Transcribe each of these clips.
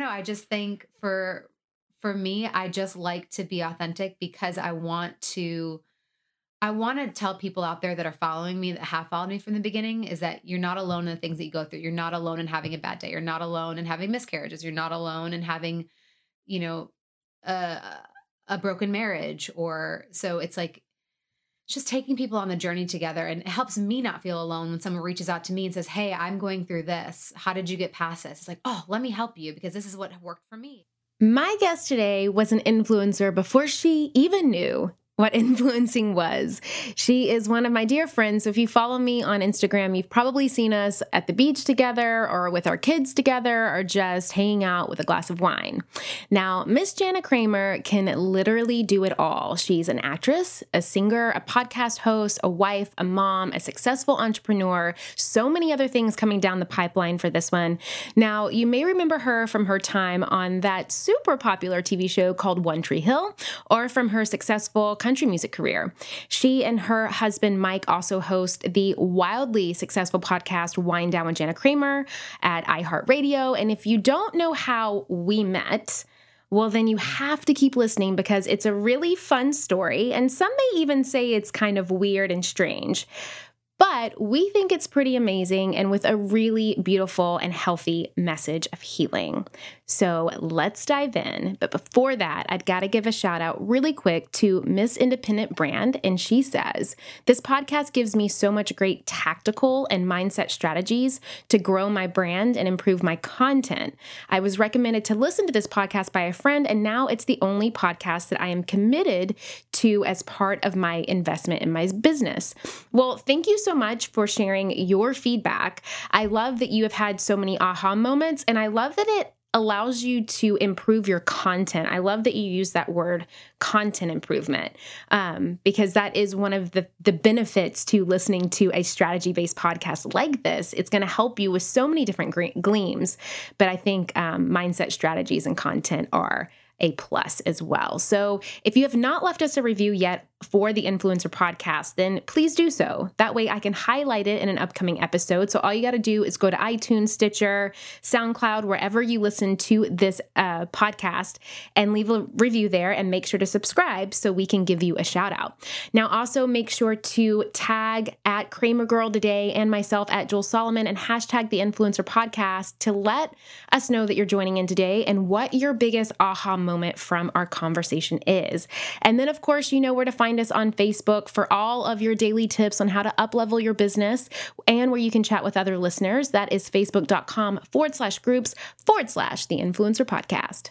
know. I just think for for me, I just like to be authentic because I want to I want to tell people out there that are following me that have followed me from the beginning is that you're not alone in the things that you go through. You're not alone in having a bad day. You're not alone in having miscarriages. You're not alone in having, you know, a a broken marriage or so it's like just taking people on the journey together and it helps me not feel alone when someone reaches out to me and says, "Hey, I'm going through this. How did you get past this?" It's like, "Oh, let me help you because this is what worked for me." My guest today was an influencer before she even knew what influencing was. She is one of my dear friends. So if you follow me on Instagram, you've probably seen us at the beach together or with our kids together or just hanging out with a glass of wine. Now, Miss Jana Kramer can literally do it all. She's an actress, a singer, a podcast host, a wife, a mom, a successful entrepreneur, so many other things coming down the pipeline for this one. Now, you may remember her from her time on that super popular TV show called One Tree Hill or from her successful country music career. She and her husband, Mike, also host the wildly successful podcast Wine Down with Jana Kramer at iHeartRadio. And if you don't know how we met, well, then you have to keep listening because it's a really fun story. And some may even say it's kind of weird and strange. But we think it's pretty amazing and with a really beautiful and healthy message of healing. So let's dive in. But before that, I've got to give a shout out really quick to Miss Independent Brand. And she says, This podcast gives me so much great tactical and mindset strategies to grow my brand and improve my content. I was recommended to listen to this podcast by a friend, and now it's the only podcast that I am committed to as part of my investment in my business. Well, thank you so so much for sharing your feedback. I love that you have had so many aha moments, and I love that it allows you to improve your content. I love that you use that word content improvement um, because that is one of the, the benefits to listening to a strategy based podcast like this. It's going to help you with so many different gleams, but I think um, mindset strategies and content are a plus as well. So if you have not left us a review yet for the Influencer podcast, then please do so. That way I can highlight it in an upcoming episode. So all you got to do is go to iTunes, Stitcher, SoundCloud, wherever you listen to this uh, podcast, and leave a review there and make sure to subscribe so we can give you a shout out. Now, also make sure to tag at Kramer Girl today and myself at Juls Solomon and hashtag the Influencer podcast to let us know that you're joining in today and what your biggest aha moment from our conversation is. And then, of course, you know where to find find us on Facebook for all of your daily tips on how to uplevel your business and where you can chat with other listeners. That is facebook.com forward slash groups forward slash the influencer podcast.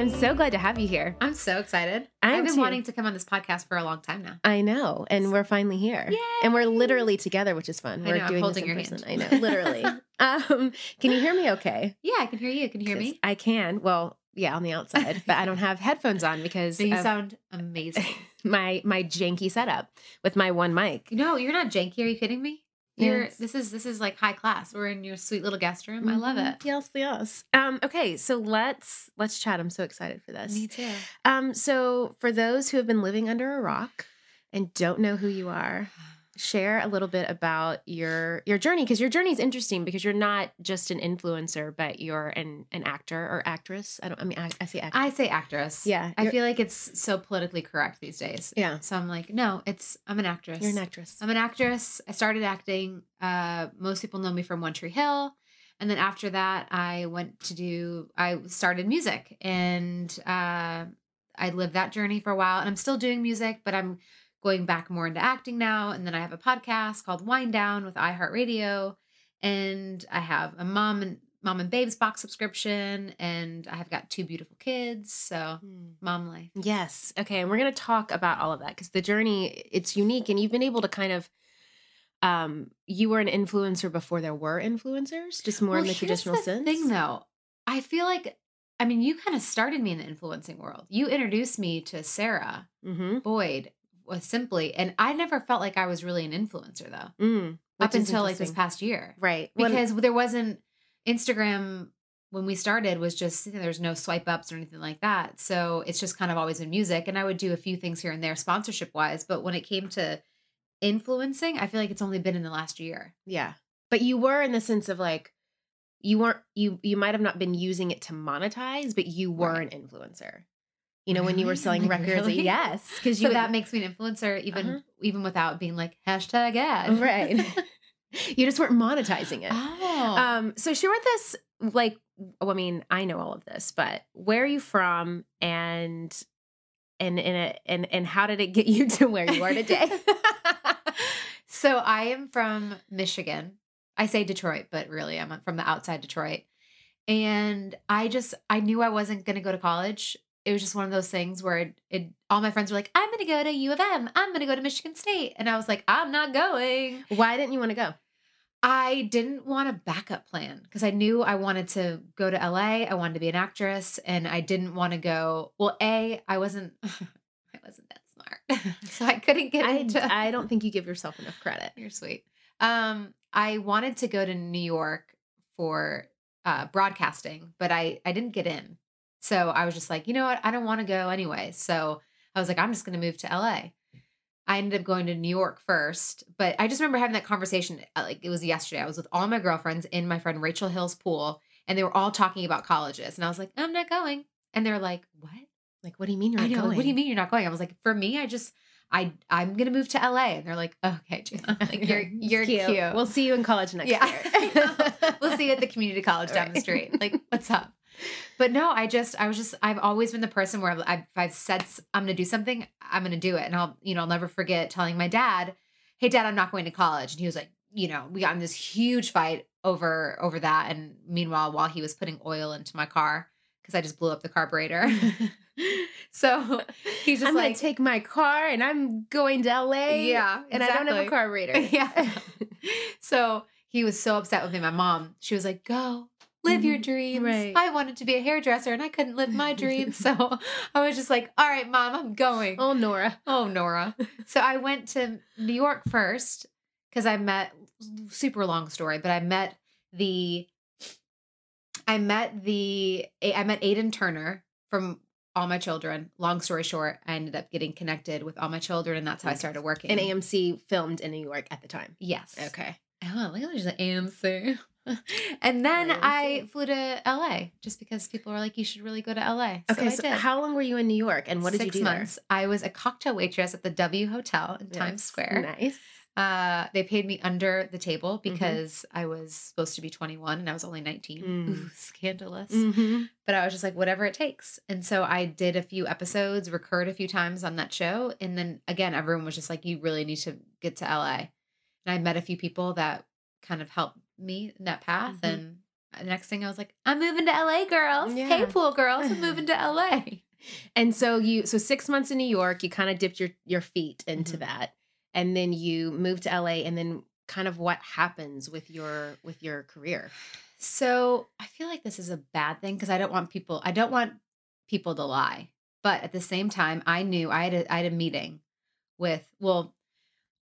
I'm so glad to have you here. I'm so excited. I have been too. wanting to come on this podcast for a long time now. I know, and we're finally here, and we're literally together, which is fun. We're know, doing holding this in your person. I know, literally. um, can you hear me? Okay. Yeah, I can hear you. Can you hear me? I can. Well, yeah, on the outside, but I don't have headphones on because So you sound amazing. my my janky setup with my one mic. no, you're not janky. Are you kidding me? You're Yes. this is this is like high class. We're in your sweet little guest room. I love Mhm. it. Yes, yes. Um, okay, so let's let's chat. I'm so excited for this. Me too. Um, so for those who have been living under a rock and don't know who you are, share a little bit about your your journey because your journey is interesting because you're not just an influencer, but you're an an actor or actress. I don't. I mean, I, I say actor. I say actress. Yeah, I feel like it's so politically correct these days. yeah, So I'm like, no, it's I'm an actress. you're an actress. I'm an actress. I started acting. Uh, most people know me from One Tree Hill. And then after that, I went to do, I started music and uh, I lived that journey for a while. And I'm still doing music, but I'm going back more into acting now. And then I have a podcast called Wine Down with iHeartRadio. And I have a mom and mom and babes box subscription. And I have got two beautiful kids. So Hmm. mom life. Yes. Okay. And we're going to talk about all of that because the journey, it's unique and you've been able to kind of, um, you were an influencer before there were influencers, just more in the traditional the sense. Thing though, I feel like I mean, you kind of started me in the influencing world. You introduced me to Sarah Mm-hmm. Boyd was simply, and I never felt like I was really an influencer though, Mm, up until like this past year, right When- because there wasn't Instagram when we started was just you know, there's no swipe ups or anything like that. So it's just kind of always been music, and I would do a few things here and there sponsorship wise. But when it came to influencing, I feel like it's only been in the last year. Yeah. But you were in the sense of like you weren't you you might have not been using it to monetize, but you were Right. an influencer. You know, when you were selling records. really? Yes. Because So you that makes me an influencer, even Uh-huh. even without being like hashtag ad. right. you just weren't monetizing it. oh, Um, so share with us like well, I mean, I know all of this, but where are you from and and and it, and and how did it get you to where you are today? so I am from Michigan. I say Detroit, but really I'm from the outside Detroit. And I just I knew I wasn't going to go to college. It was just one of those things where it, it all my friends were like, "I'm going to go to U of M. I'm going to go to Michigan State." And I was like, "I'm not going." Why didn't you want to go? I didn't want a backup plan because I knew I wanted to go to LA. I wanted to be an actress and I didn't want to go. Well, A, I wasn't I wasn't that smart. so I couldn't get I, into I don't think you give yourself enough credit. You're sweet. Um I wanted to go to New York for uh broadcasting, but I I didn't get in. So I was just like, you know what? I don't want to go anyway. So I was like, I'm just going to move to LA. I ended up going to New York first, but I just remember having that conversation uh, like it was yesterday. I was with all my girlfriends in my friend Rachel Hill's pool, and they were all talking about colleges, and I was like, I'm not going, and they're like, What? Like, what do you mean you're I not know. going? What do you mean you're not going? I was like, for me, I just I I'm gonna move to LA, and they're like, okay, Gina, like you're you're cute. We'll see you in college next yeah, year. we'll see you at the community college down the street. Like, what's up? But no, I just I was just I've always been the person where I've, if I've said I'm gonna do something, I'm gonna do it, and I'll you know I'll never forget telling my dad, hey dad, I'm not going to college, and he was like, you know, we got in this huge fight over over that, and meanwhile, while he was putting oil into my car because I just blew up the carburetor. so he's just I'm like, gonna take my car and I'm going to LA. Yeah, and I don't have a carburetor. yeah. so he was so upset with me. My mom, she was like, "Go live your Mhm. dreams." Right. I wanted to be a hairdresser and I couldn't live my dreams, so I was just like, "All right, mom, I'm going." oh, Nora. Oh, Nora. So I went to New York first because I met super long story, but I met the I met the I met Aiden Turner from All My Children. Long story short, I ended up getting connected with All My Children, and that's how I started working. And AMC filmed in New York at the time. Yes. Okay. Oh, look at there's an AMC. and then. I flew to LA just because people were like, you should really go to LA. Okay. I So, how long were you in New York, and what did Six you do months. I was a cocktail waitress at the W Hotel in there? Times Square. Nice. Uh, they paid me under the table Mm-hmm. because I was supposed to be 21 and I was only 19. Mm. Ooh, scandalous. Mm-hmm. But I was just like, whatever it takes. And so I did a few episodes, recurred a few times on that show. And then again, everyone was just like, you really need to get to LA. And I met a few people that kind of helped me in that path. Mhm. And the next thing I was like, I'm moving to LA, girls. Yeah. Hey, pool girls, I'm moving to LA. And so you, so six months in New York, you kind of dipped your your feet into Mhm. that, and then you moved to LA, and then kind of what happens with your with your career? So I feel like this is a bad thing because I don't want people. I don't want people to lie. But at the same time, I knew I had a, I had a meeting with. Well,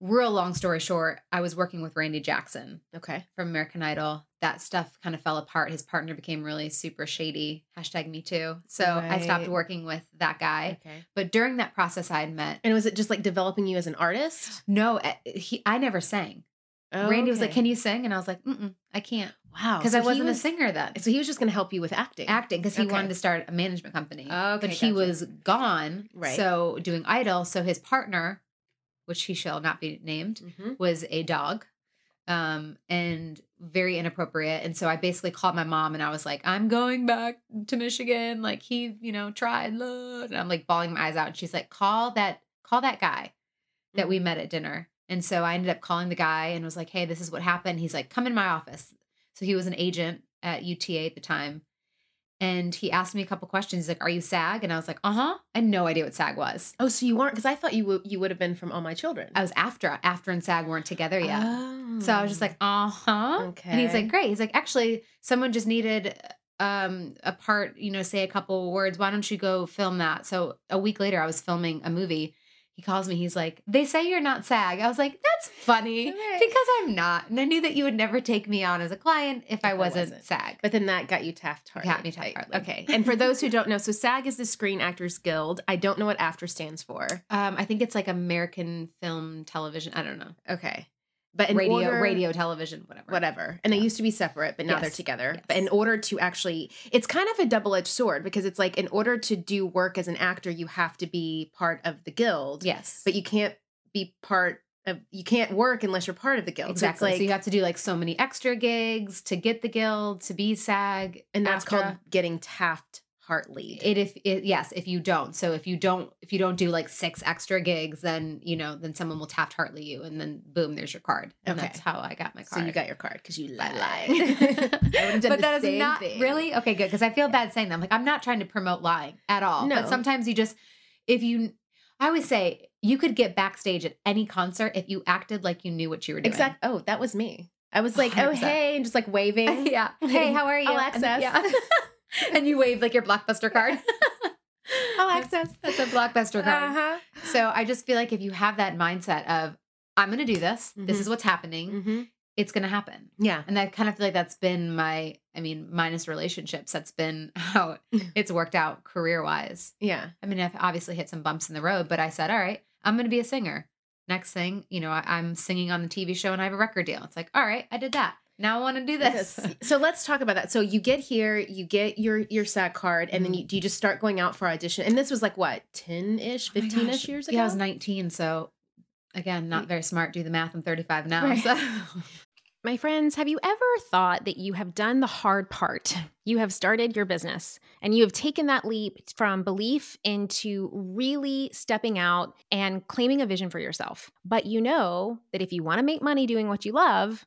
real long story short, I was working with Randy Jackson Okay. from American Idol. That stuff kind of fell apart. His partner became really super shady. Hashtag me too. So I stopped working with that guy. Okay. But during that process, I had met. And was it just like developing you as an artist? No, eh, he. I never sang. Randy was like, "Can you sing?" And I was like, Mm-mm, "I can't," Wow. because so I wasn't was- a singer then. So he was just going to help you with acting. acting because he Okay. wanted to start a management company. Okay, but he gotcha. was gone. Right. So doing Idol. So his partner, which he shall not be named, Mhm. was a dog. Um, and very inappropriate. And so I basically called my mom and I was like, I'm going back to Michigan. Like he, you know, tried. Lord. And I'm like bawling my eyes out. And she's like, call that, call that guy that we met at dinner. And so I ended up calling the guy and was like, hey, this is what happened. He's like, come in my office. So he was an agent at UTA at the time. And he asked me a couple questions. He's like, Are you SAG? And I was like, Uh huh. I had no idea what SAG was. Oh, so you weren't because I thought you would you would have been from All My Children. I was after AFTRA and SAG weren't together yet. Oh. So I was just like, uh huh. Okay. And he's like, Great. He's like, Actually, someone just needed um a part, you know, say a couple words. Why don't you go film that? So a week later, I was filming a movie. He calls me. He's like, "They say you're not SAG." I was like, "That's funny Right. because I'm not." And I knew that you would never take me on as a client if, I, I wasn't wasn't. SAG. But then that got you Taft Hartley. Got me Taft-Hartley. Okay. And for those who don't know, so SAG is the Screen Actors Guild. I don't know what AFTRA stands for. Um, I think it's like American film television. I don't know. Okay. But in radio, order, radio, television, whatever. whatever. And they used to be separate, but now they're together. Yes. But in order to actually, it's kind of a double edged sword because it's like in order to do work as an actor, you have to be part of the guild. Yes, But you can't be part of, you can't work unless you're part of the guild. exactly. So, it's so you have to do like so many extra gigs to get the guild to be SAG, and that's called getting Taft Hartley. it if it, yes if you don't so if you don't if you don't do like six extra gigs then you know then someone will taft hartley you and then boom there's your card and Okay. that's how i got my card. so you got your card because you lied. lied. I would have done but that is not thing. really okay good because i feel bad saying that i'm like i'm not trying to promote lying at all No. but sometimes you just if you i always say you could get backstage at any concert if you acted like you knew what you were doing Exactly. Oh, that was me. I was like, oh 100%. hey, and just like waving. yeah hey how are you And- yeah. and you wave like your blockbuster card I'll That's- access. that's a blockbuster card Uh-huh. So I just feel like if you have that mindset of I'm going to do this, this Mhm. is what's happening, Mm-hmm. it's going to happen. Yeah. And I kind of feel like that's been my I mean minus relationships, that's been how it's worked out career-wise. Yeah. I mean, I've obviously hit some bumps in the road, but I said, "All right, I'm going to be a singer." Next thing, you know, I, I'm singing on the TV show and I have a record deal. It's like, "All right, I did that. Now I want to do this." So let's talk about that. So you get here, you get your your SAG card, and then Mhm. you, do you just start going out for audition. And this was like what, ten ish, Oh fifteen ish years ago. Yeah, I was 19, so again, not very smart. Do the math. I'm 35 now. Right. So. My friends, have you ever thought that you have done the hard part? You have started your business and you have taken that leap from belief into really stepping out and claiming a vision for yourself. But you know that if you want to make money doing what you love,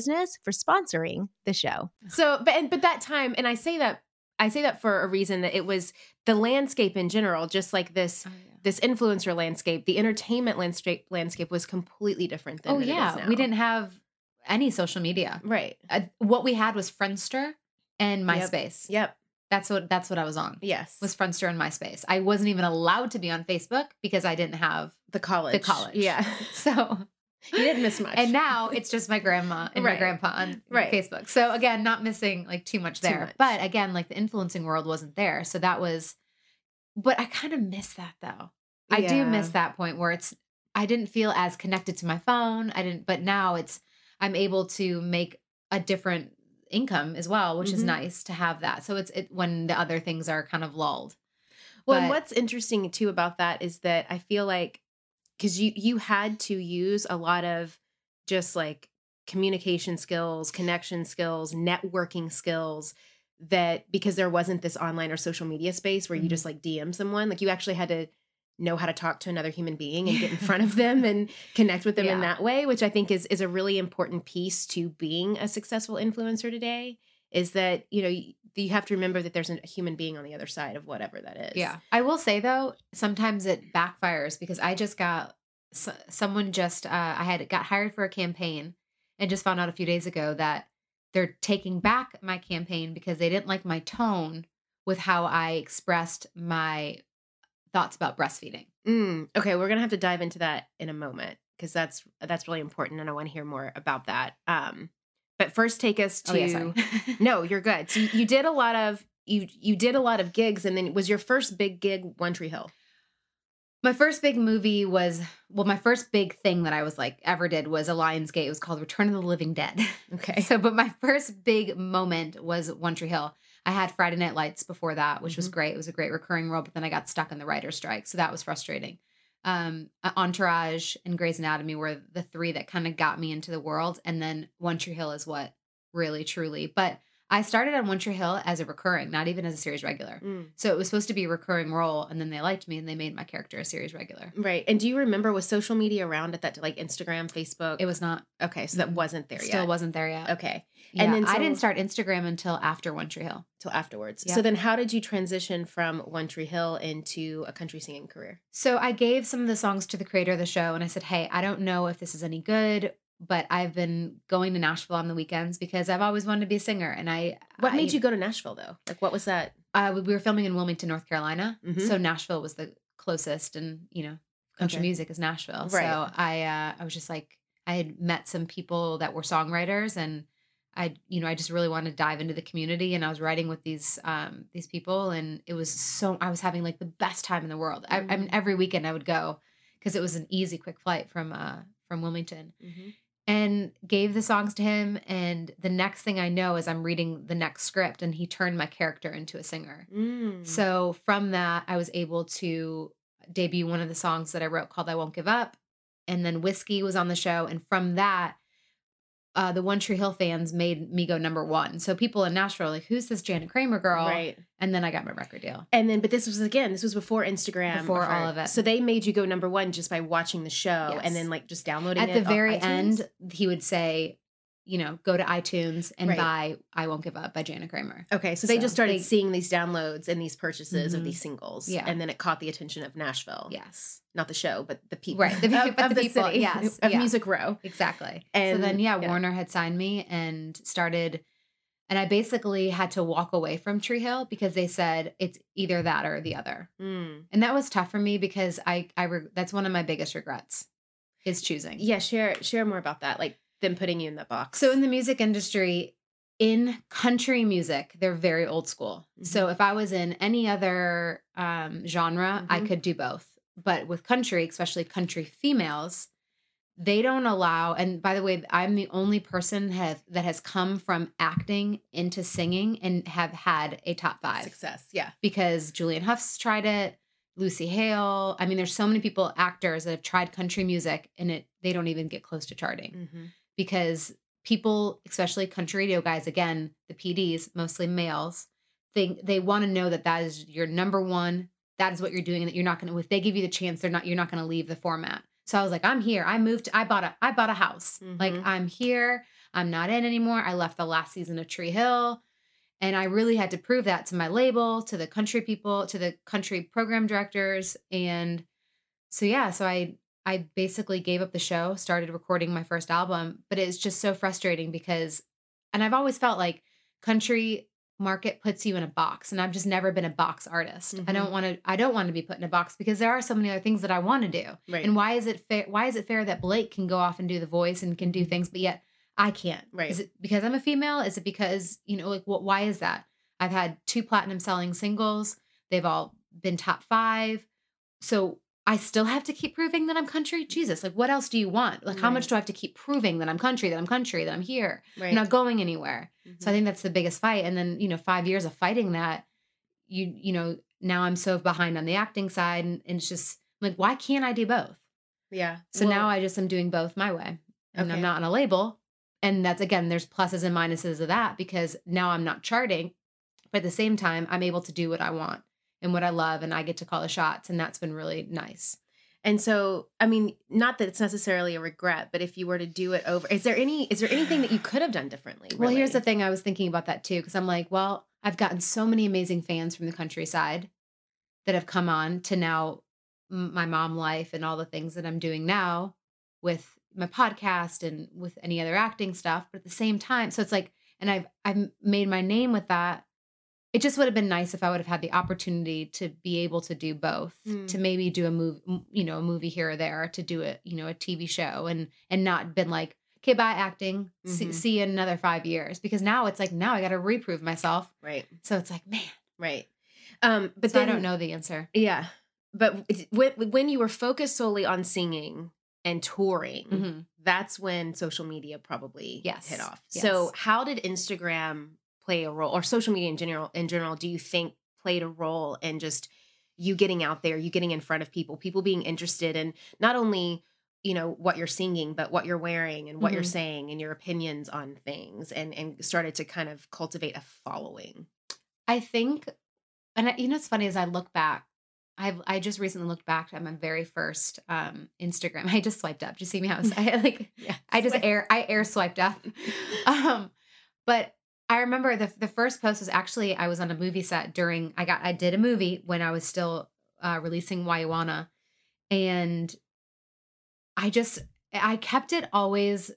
for sponsoring the show. So, but and, but that time, and I say that I say that for a reason that it was the landscape in general, just like this this influencer landscape, the entertainment landscape landscape was completely different than Oh it is yeah, now. we didn't have any social media. right. Uh, what we had was Friendster and Yep. MySpace. Yep. That's what that's what I was on. Yes. Was Friendster and MySpace. I wasn't even allowed to be on Facebook because I didn't have the college. the college. Yeah. So you didn't miss much. and now it's just my grandma and Right. my grandpa on Right. Facebook. So again, not missing like too much Too there. much. But again, like the influencing world wasn't there. So that was but I kind of miss that though. I do miss that point where it's I didn't feel as connected to my phone. I didn't but now it's I'm able to make a different income as well, which is Mhm. nice to have that. So it's it when the other things are kind of lulled. Well, and what's interesting too about that is that I feel like because you you had to use a lot of just like communication skills, connection skills, networking skills that because there wasn't this online or social media space where you Mhm. just like DM someone, like you actually had to know how to talk to another human being and get in front of them and connect with them in that way, which I think is is a really important piece to being a successful influencer today is that, you know, you, you have to remember that there's a human being on the other side of whatever that is. Yeah. I will say though, sometimes it backfires because I just got s- someone just uh, I had got hired for a campaign and just found out a few days ago that they're taking back my campaign because they didn't like my tone with how I expressed my thoughts about breastfeeding. Mm, okay, we're gonna have to dive into that in a moment because that's that's really important, and I want to hear more about that. Um, but first, take us to. Oh yeah, no, you're good. So you, did a lot of you you did a lot of gigs, and then was your first big gig One Tree Hill? My first big movie was well, my first big thing that I was like ever did was a Lionsgate. It was called Return of the Living Dead. Okay. So, but my first big moment was One Tree Hill. I had Friday Night Lights before that, which was Mhm. great. It was a great recurring role, but then I got stuck in the writer's strike, so that was frustrating. Um, Entourage and Grey's Anatomy were the three that kind of got me into the world, and then One Tree Hill is what really truly. But I started on One Tree Hill as a recurring, not even as a series regular. Mm. So it was supposed to be a recurring role, and then they liked me and they made my character a series regular. Right. And do you remember was social media around at that like Instagram, Facebook? It was not okay, so that wasn't there still yet. wasn't there yet. Okay. Yeah, And then I didn't start Instagram until after One Tree Hill. Till afterwards. Yeah. So then how did you transition from One Tree Hill into a country singing career? So I gave some of the songs to the creator of the show and I said, Hey, I don't know if this is any good, but I've been going to Nashville on the weekends because I've always wanted to be a singer. And I What I- made you go to Nashville though? Like what was that? uh, we were filming in Wilmington, North Carolina. Mhm. So Nashville was the closest and, you know, country Okay. music is Nashville. Right. So I uh I was just like I had met some people that were songwriters and I you know I just really wanted to dive into the community and I was writing with these um these people and it was so I was having like the best time in the world. I, I mean Mhm. every weekend I would go because it was an easy quick flight from uh from Wilmington and gave the songs to him and the next thing I know is I'm reading the next script and he turned my character into a singer. Mm. So from that, I was able to debut one of the songs that I wrote called I Won't Give Up. And then Whiskey was on the show. And from that, uh, the One Tree Hill fans made me go number one. So people in Nashville were like, who's this Jana Kramer girl? Right. And then I got my record deal. And then, but this was again, this was before Instagram, Before or- all of it. So they made you go number one just by watching the show, Yes. and then like just downloading it. At the very end, he would say, you know, go to iTunes and Right. buy I Won't Give Up by Jana Kramer. Okay, so they just started they- seeing these downloads and these purchases of Mhm. these singles, Yeah. and then it caught the attention of Nashville. Yes. not the show, but the people, Right, the of, but of the people, city, yes, of yeah. Music Row. Exactly. And- so then, yeah, yeah. Warner had signed me and started, and I basically had to walk away from Tree Hill because they said it's either that or the other, Mm. and that was tough for me because I, I, re- that's one of my biggest regrets, is choosing. Yeah, share share more about that, like them putting you in the box. So in the music industry, in country music, they're very old school. So if I was in any other um, genre, I Mhm. could do both. But with country, especially country females, they don't allow. And by the way, I'm the only person have that has come from acting into singing and have had a top five success, yeah, because Julianne Hough's tried it. Lucy Hale. I mean, there's so many people, actors that have tried country music and it they don't even get close to charting mm-hmm. Because people, especially country radio guys, again, the PDs, mostly males, think they want to know that that is your number one. That is what you're doing, and that you're not going to. If they give you the chance, they're not. You're not going to leave the format. So I was like, I'm here. I moved. I bought a. I bought a house. Like Mhm. I'm here. I'm not in anymore. I left the last season of Tree Hill. And I really had to prove that to my label, to the country people, to the country program directors. And so yeah, so I I basically gave up the show, started recording my first album, but it's just so frustrating because and I've always felt like country market puts you in a box and I've just never been a box artist. I Mhm. don't want to I don't want to be put in a box because there are so many other things that I want to do. right, And why is it fair why is it fair that Blake can go off and do the voice and can do things but yet I can't? Right. Is it because I'm a female? Is it because, you know, like what why is that? I've had two platinum selling singles. They've all been top 5. So I still have to keep proving that I'm country. Jesus, like what else do you want? Like how much do I have to keep proving that I'm country, that I'm country, that I'm here? right. I'm not going anywhere. So Mhm. I think that's the biggest fight. And then, you know, five years of fighting that, you, you know, now I'm so behind on the acting side. And, and it's just like, why can't I do both? yeah. So Well, now I just am doing both my way. And Okay. I'm not on a label. And that's again, there's pluses and minuses of that because now I'm not charting. But at the same time, I'm able to do what I want and what I love. And I get to call the shots. And that's been really nice. And so, I mean, not that it's necessarily a regret, but if you were to do it over, is there any is there anything that you could have done differently? Well, here's the thing. I was thinking about that too, because I'm like, well, I've gotten so many amazing fans from the countryside that have come on to now my mom life and all the things that I'm doing now with my podcast and with any other acting stuff. But at the same time, so it's like, and I've I've made my name with that. It just would have been nice if I would have had the opportunity to be able to do both, Mm. to maybe do a movie, you know, a movie here or there, to do it, you know, a TV show, and and not been like, okay, bye acting, see, Mhm. see you in another five years. Because now it's like now I got to reprove myself. right, So it's like, man, right. Um, but so then I don't know the answer. Yeah. but when, when you were focused solely on singing and touring, Mhm. that's when social media probably Yes. hit off. Yes. So how did Instagram play a role or social media in general in general do you think played a role in just you getting out there, you getting in front of people, people being interested in not only you know what you're singing but what you're wearing and what you're Mhm. saying and your opinions on things and and started to kind of cultivate a following. I think, and I, you know, it's funny as I look back. I've I just recently looked back at my very first um Instagram. I just swiped up. Do you see me? How I was- I like Yeah. I just air I air swiped up. Um, but I remember the the first post was actually I was on a movie set during I got I did a movie when I was still uh, releasing Why Ya Wanna, and I just I kept it always.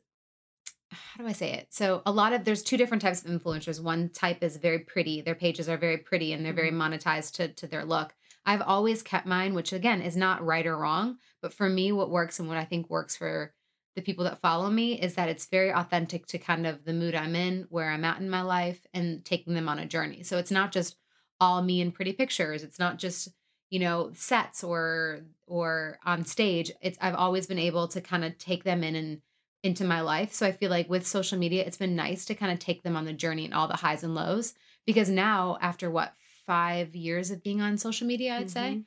How do I say it? So a lot of there's two different types of influencers. One type is very pretty. Their pages are very pretty and they're very monetized to to their look. I've always kept mine, which again is not right or wrong, but for me, what works and what I think works for the people that follow me is that it's very authentic to kind of the mood I'm in, where I'm at in my life, and taking them on a journey. So it's not just all me and pretty pictures. It's not just you know sets or or on stage. It's I've always been able to kind of take them in and into my life. So I feel like with social media, it's been nice to kind of take them on the journey and all the highs and lows. Because now, after what five years of being on social media, I'd say Mhm.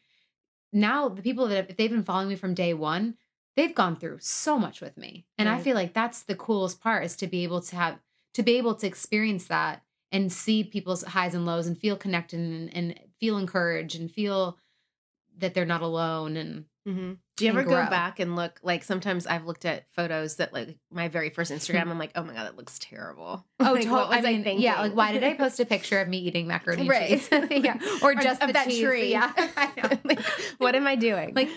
now the people that have, if they've been following me from day one, they've gone through so much with me. And I feel like that's the coolest part is to be able to have to be able to experience that and see people's highs and lows and feel connected and, and feel encouraged and feel that they're not alone and Mm-hmm. Do you ever go back and look? Like sometimes I've looked at photos that like my very first Instagram. I'm like, oh my god, that looks terrible. Oh, like, to- what was I mean, thinking? yeah. Like, why did I post a picture of me eating macaroni Right. cheese? yeah, or just of the that cheese. tree? Yeah, I like, what am I doing? like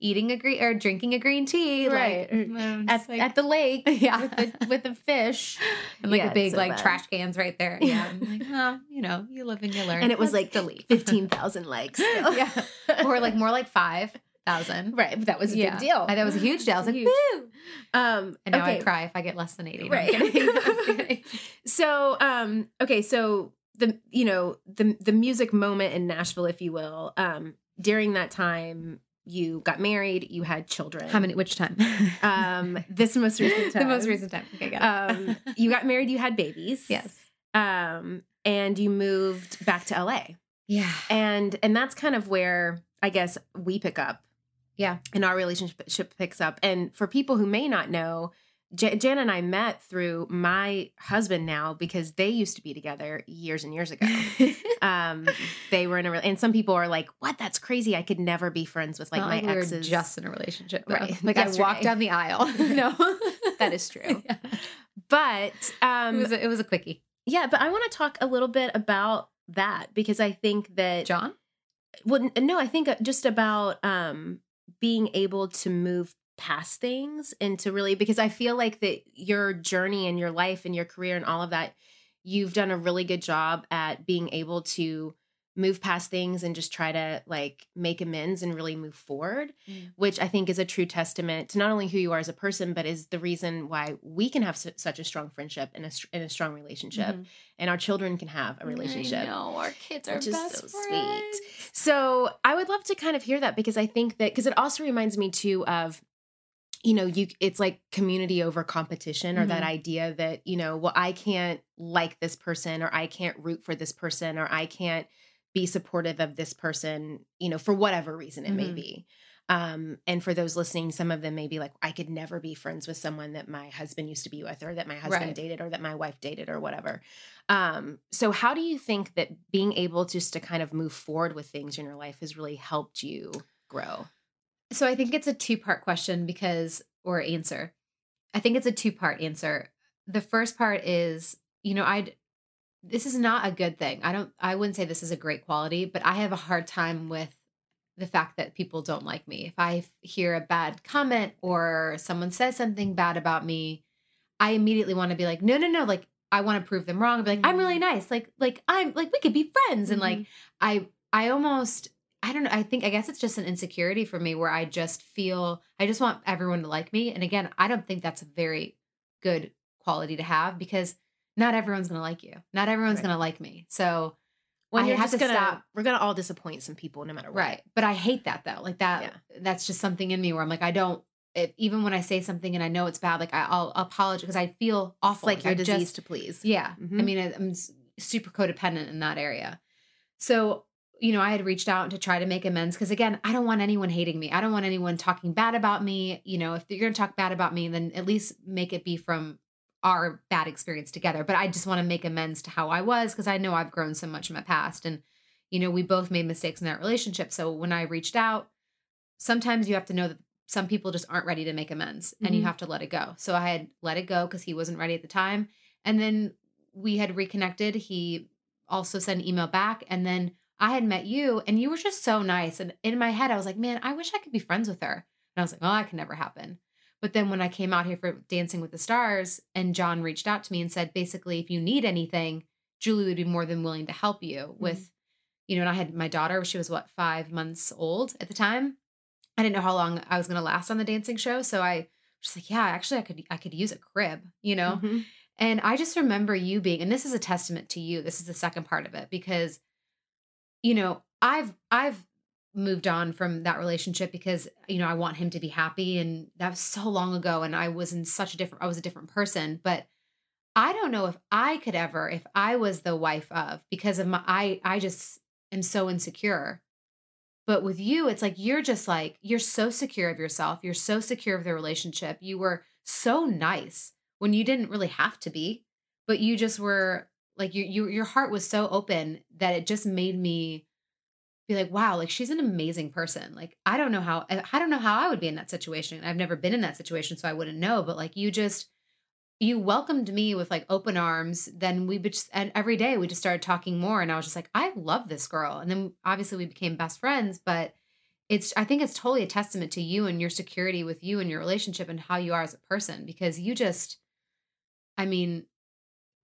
eating a green or drinking a green tea, Right. Like, at, like- at the lake, Yeah. with the, with the fish, and like Yeah, a big so like bad. trash cans right there. Yeah, I'm like, oh, you know, you live and you learn. and it was Let's like delete fifteen thousand likes. still. yeah, or like more like five thousand. right, but that was a yeah. big deal. I- that was a huge deal. I was like, Huge. woo! Um, And now okay. I cry if I get less than eighty. I'm Right. kidding. I'm kidding. So, um, okay, so the you know the the music moment in Nashville, if you will, um, during that time, you got married, you had children. How many? Which time? Um, this most recent time. the most recent time. Okay, got. Um, you got married, you had babies. yes. Um, and you moved back to LA, Yeah. and and that's kind of where I guess we pick up. Yeah. and our relationship picks up. And for people who may not know, J- Jan and I met through my husband now because they used to be together years and years ago. um, they were in a, re- and some people are like, "What? That's crazy! I could never be friends with like Not my we exes." just in a relationship, though. Right. Like I walked down the aisle. No, that is true. Yeah. but it um, was a, it was a quickie. yeah, but I want to talk a little bit about that because I think that John. well, no, I think uh, just about um being able to move past things and to really because I feel like that your journey and your life and your career and all of that, you've done a really good job at being able to move past things and just try to like make amends and really move forward, Mm. which I think is a true testament to not only who you are as a person, but is the reason why we can have su- such a strong friendship and a, and a strong relationship, Mhm. and our children can have a relationship. I know our kids are which best so sweet. friends. So I would love to kind of hear that because I think that because it also reminds me too of you know you it's like community over competition or that Mhm. idea that you know well I can't like this person or I can't root for this person or I can't be supportive of this person you know for whatever reason it may Mhm. be um and for those listening some of them may be like I could never be friends with someone that my husband used to be with or that my husband Right. dated or that my wife dated or whatever um, so how do you think that being able just to kind of move forward with things in your life has really helped you grow? So I think it's a two part question because, or answer. I think it's a two part answer. The first part is, you know, I'd, this is not a good thing. I don't, I wouldn't say this is a great quality, but I have a hard time with the fact that people don't like me. If I hear a bad comment or someone says something bad about me, I immediately want to be like, no, no, no. Like, I want to prove them wrong. Be like, I'm really mm-hmm. nice. Like, like I'm like, we could be friends. And like, mm-hmm. I I almost I don't know. I think I guess it's just an insecurity for me where I just feel I just want everyone to like me. And again, I don't think that's a very good quality to have because not everyone's going to like you. Not everyone's Right. going to like me. So Well, I you're just to gonna stop. we're gonna all disappoint some people no matter what. Right. But I hate that though. Like that Yeah. that's just something in me where I'm like, I don't if, even when I say something and I know it's bad, like I, I'll apologize because I feel awful. like your I disease just- to please. yeah. I Mhm. mean, I, I'm super codependent in that area. So, you know, I had reached out to try to make amends because, again, I don't want anyone hating me. I don't want anyone talking bad about me. You know, if you're going to talk bad about me, then at least make it be from our bad experience together. But I just want to make amends to how I was because I know I've grown so much in my past. And, you know, we both made mistakes in that relationship. So when I reached out, sometimes you have to know that some people just aren't ready to make amends and you Mhm. have to let it go. So I had let it go because he wasn't ready at the time. And then we had reconnected. He also sent an email back. And then I had met you and you were just so nice. And in my head, I was like, man, I wish I could be friends with her. And I was like, oh, that can never happen. But then when I came out here for Dancing with the Stars and John reached out to me and said, basically, if you need anything, Julie would be more than willing to help you with, you know, and I had my daughter, she was what, five months old at the time. I didn't know how long I was going to last on the dancing show. So I was just like, yeah, actually I could, I could use a crib, you know? Mhm. And I just remember you being, and this is a testament to you. This is the second part of it because, you know, I've I've moved on from that relationship because you know I want him to be happy, and that was so long ago, and I was in such a different, I was a different person. But I don't know if I could ever, if I was the wife of, because of my, I I just am so insecure. But with you, it's like you're just like you're so secure of yourself. You're so secure of the relationship. You were so nice when you didn't really have to be, but you just were like you, you your heart was so open that it just made me be like, wow, like she's an amazing person. Like I don't know how I don't know how I would be in that situation. I've never been in that situation, so I wouldn't know. But like you just you welcomed me with like open arms. Then we just and every day we just started talking more, and I was just like, I love this girl. And then obviously we became best friends, but it's I think it's totally a testament to you and your security with you and your relationship and how you are as a person because you just I mean,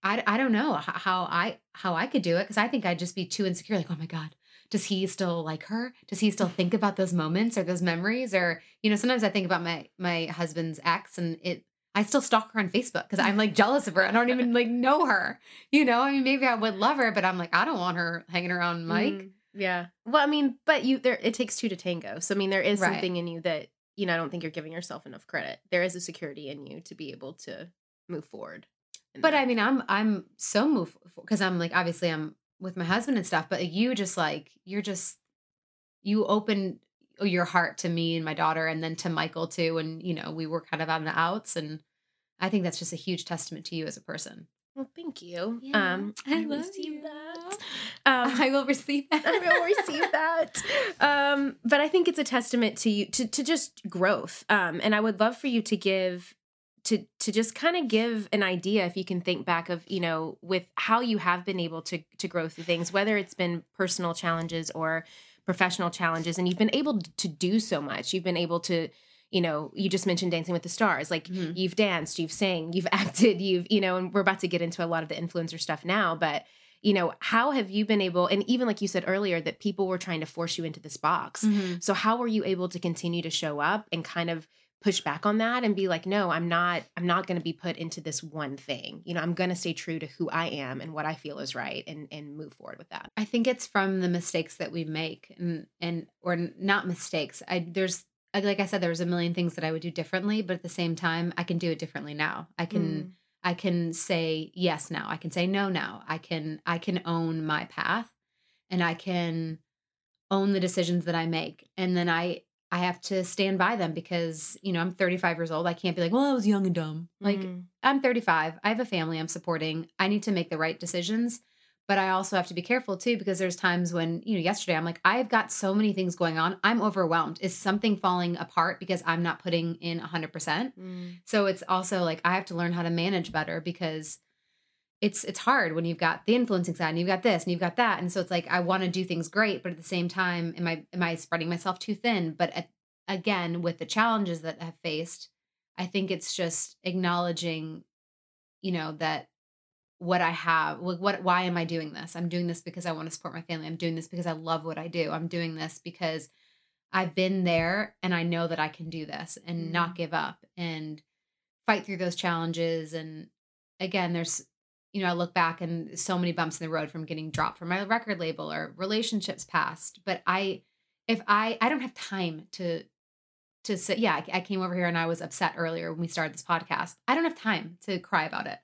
I, I don't know how I how I could do it because I think I'd just be too insecure. Like, oh my god, does he still like her? Does he still think about those moments or those memories? Or you know, sometimes I think about my my husband's ex, and it I still stalk her on Facebook because I'm like jealous of her. I don't even like know her. You know, I mean, maybe I would love her, but I'm like, I don't want her hanging around Mike. Mm, yeah. Well, I mean, but you there it takes two to tango. So I mean, there is Right. something in you that you know I don't think you're giving yourself enough credit. There is a security in you to be able to move forward. In But that. I mean, I'm I'm so moved because I'm like obviously I'm with my husband and stuff, but you just like you're just you open your heart to me and my daughter and then to Michael too and you know, we were kind of on the outs and I think that's just a huge testament to you as a person. well, thank you. Yeah, um, I I love received you. that. Um, I will receive that. I will receive that. Um, but I think it's a testament to you to to just growth. Um, and I would love for you to give to to just kind of give an idea if you can think back of you know with how you have been able to to grow through things, whether it's been personal challenges or professional challenges, and you've been able to do so much. You've been able to you know you just mentioned dancing with the stars like Mhm. you've danced you've sang you've acted you've you know and we're about to get into a lot of the influencer stuff now but you know how have you been able and even like you said earlier that people were trying to force you into this box Mhm. so how were you able to continue to show up and kind of push back on that and be like no i'm not i'm not going to be put into this one thing you know i'm going to stay true to who i am and what i feel is right and and move forward with that I think it's from the mistakes that we make and and or not mistakes. I there's like I said there was a million things that I would do differently, but at the same time I can do it differently now. I can mm. I can say yes now. I can say no now. I can I can own my path and I can own the decisions that I make. And then I I have to stand by them because, you know, I'm 35 years old. I can't be like, "Well, I was young and dumb." Like Mm. I'm 35. I have a family I'm supporting. I need to make the right decisions. But I also have to be careful too because there's times when, you know, yesterday I'm like, I've got so many things going on. I'm overwhelmed. Is something falling apart because I'm not putting in 100%? Mm. So it's also like I have to learn how to manage better because it's it's hard when you've got the influencing side and you've got this and you've got that. And so it's like I want to do things great, but at the same time, am I am I spreading myself too thin? But at, again, with the challenges that I've faced, I think it's just acknowledging, you know, that what I have, what, what why am I doing this? I'm doing this because I want to support my family. I'm doing this because I love what I do. I'm doing this because I've been there and I know that I can do this and Mm. not give up and fight through those challenges. And again, there's, you know, I look back and so many bumps in the road from getting dropped from my record label or relationships past. But I, if I, I don't have time to, to sit. Yeah, I, I came over here and I was upset earlier when we started this podcast. I don't have time to cry about it.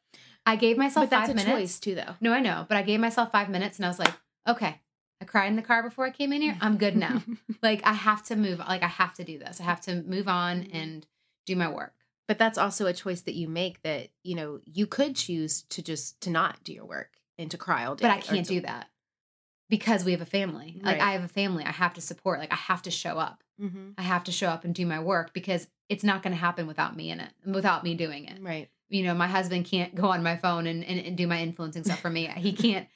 I gave myself But that's five a minutes. choice too, though. No, I know, but I gave myself five minutes and I was like, okay, I cried in the car before I came in here. I'm good now. like I have to move. Like I have to do this. I have to move on and do my work. But that's also a choice that you make that you know you could choose to just to not do your work and to cry all day. But I can't to- do that because we have a family. Like Right. I have a family. I have to support. Like I have to show up. Mhm. I have to show up and do my work because it's not going to happen without me in it, without me doing it. Right. You know, my husband can't go on my phone and, and, and do my influencing stuff for me. He can't,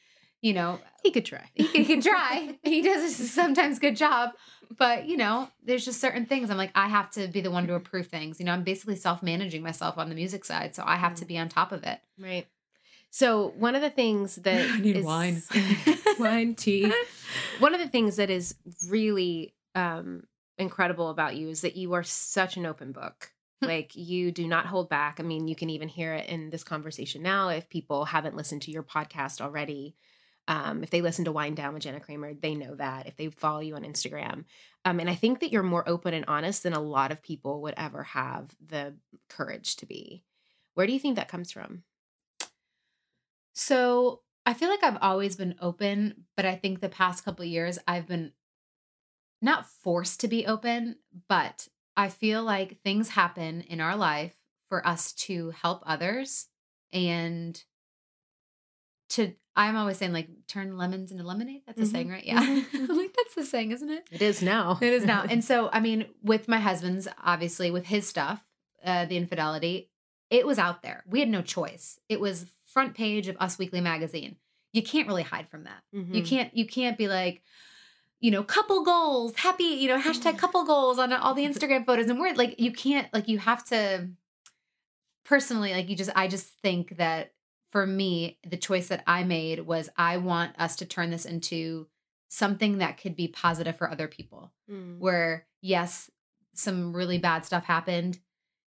you know, He could try. he, he can try. he does a sometimes good job. But, you know, there's just certain things I'm like, I have to be the one to approve things. You know, I'm basically self managing myself on the music side. So I have to be on top of it. Right. So one of the things that I need is- wine. wine, tea. One of the things that is really um, incredible about you is that you are such an open book. like you do not hold back. I mean, you can even hear it in this conversation now. If people haven't listened to your podcast already, um, if they listen to Wine Down with Jana Kramer, they know that. If they follow you on Instagram, um, and I think that you're more open and honest than a lot of people would ever have the courage to be. Where do you think that comes from? So I feel like I've always been open, but I think the past couple years I've been not forced to be open, but I feel like things happen in our life for us to help others and to I'm always saying like turn lemons into lemonade. That's a Mhm. saying, right? Yeah. Mhm. I'm like that's the saying, isn't it? It is now. It is now. And so, I mean, with my husband's, obviously, with his stuff, uh, the infidelity, it was out there. We had no choice. It was front page of Us Weekly magazine. You can't really hide from that. You Mhm. can't. You can't be like, you know, couple goals, happy, you know, hashtag couple goals on all the Instagram photos, and we're like, you can't. Like, you have to. Personally, like you just, I just think that for me, the choice that I made was I want us to turn this into something that could be positive for other people. Mm. where yes some really bad stuff happened.